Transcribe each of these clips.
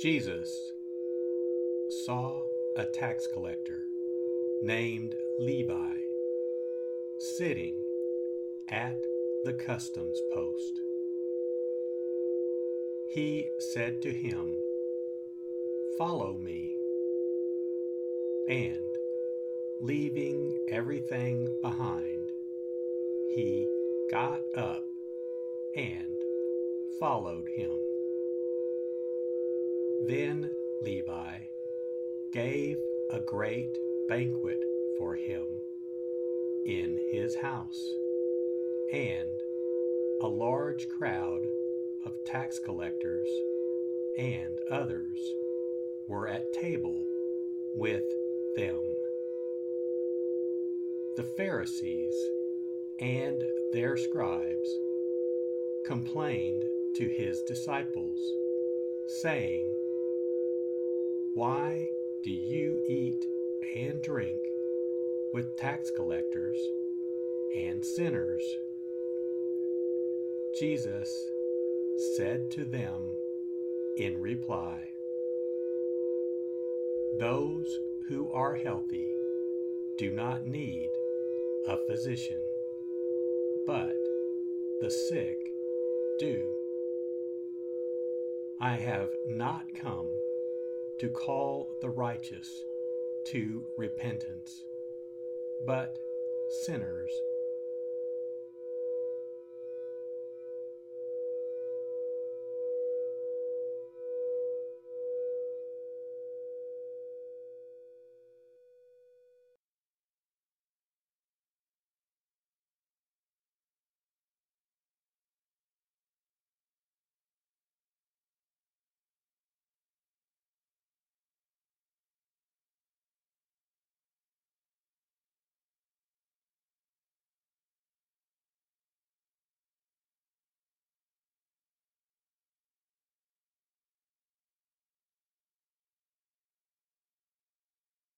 Jesus saw a tax collector named Levi sitting at the customs post. He said to him, Follow me. And, leaving everything behind, he got up and followed him. Then Levi gave a great banquet for him in his house, and a large crowd of tax collectors and others were at table with them. The Pharisees and their scribes complained to his disciples, saying, why do you eat and drink with tax collectors and sinners? Jesus said to them in reply, Those who are healthy do not need a physician, but the sick do. I have not come to call the righteous to repentance, but sinners.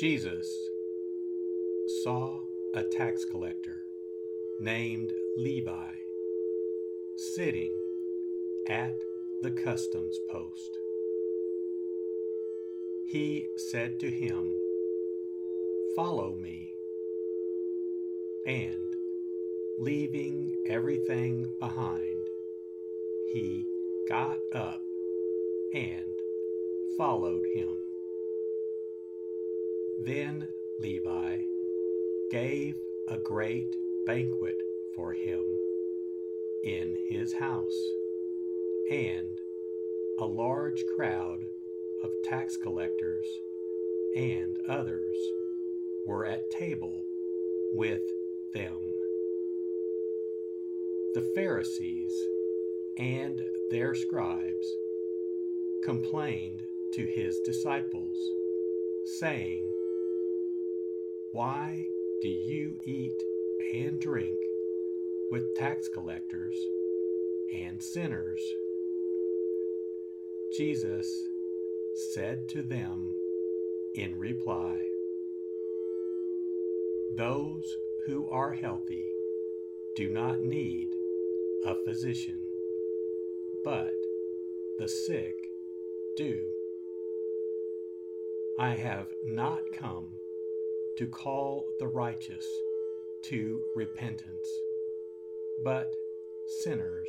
Jesus saw a tax collector named Levi sitting at the customs post. He said to him, Follow me. And, leaving everything behind, he got up and followed him. Then Levi gave a great banquet for him in his house, and a large crowd of tax collectors and others were at table with them. The Pharisees and their scribes complained to his disciples, saying, Why do you eat and drink with tax collectors and sinners? Jesus said to them in reply, Those who are healthy do not need a physician, but the sick do. I have not come to call the righteous to repentance, but sinners.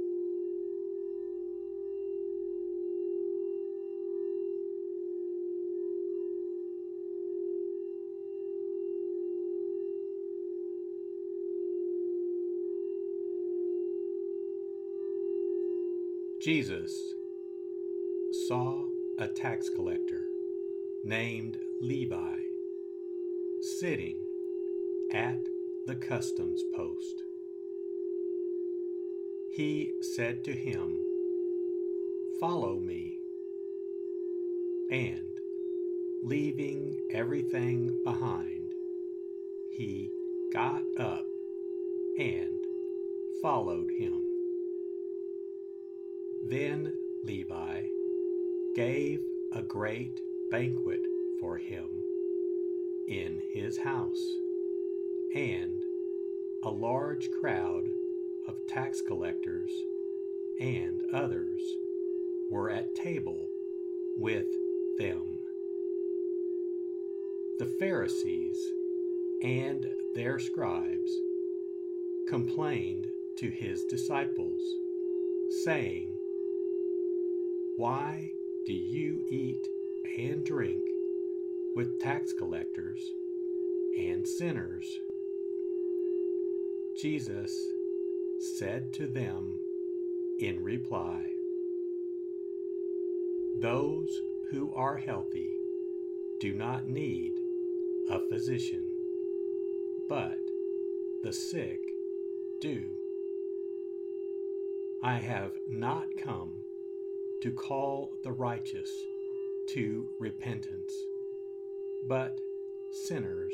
Jesus saw a tax collector named Levi sitting at the customs post. He said to him, Follow me. And, leaving everything behind, he got up and followed him. Then Levi gave a great banquet for him in his house, and a large crowd of tax collectors and others were at table with them. The Pharisees and their scribes complained to his disciples, saying, Why do you eat and drink with tax collectors and sinners? Jesus said to them in reply, Those who are healthy do not need a physician, but the sick do. I have not come to call the righteous to repentance, but sinners.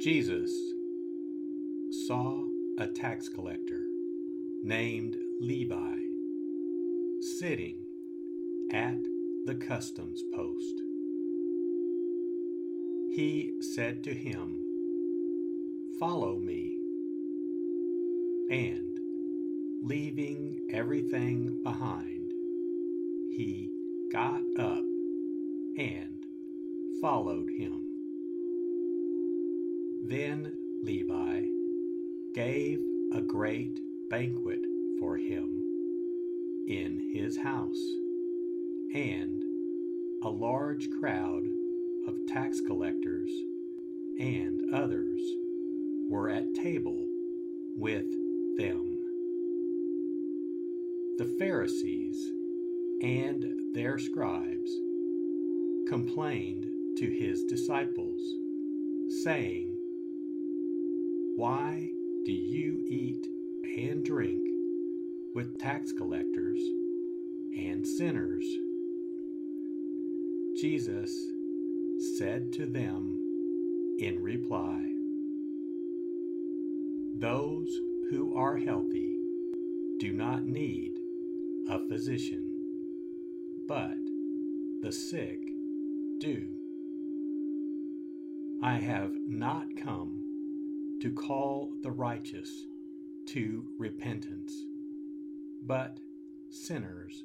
Jesus saw a tax collector named Levi sitting at the customs post. He said to him, Follow me. And, leaving everything behind, he got up and followed him. Then Levi gave a great banquet for him in his house, and a large crowd of tax collectors and others were at table with them. The Pharisees and their scribes complained to his disciples, saying, why do you eat and drink with tax collectors and sinners? Jesus said to them in reply, Those who are healthy do not need a physician, but the sick do. I have not come to call the righteous to repentance, but sinners.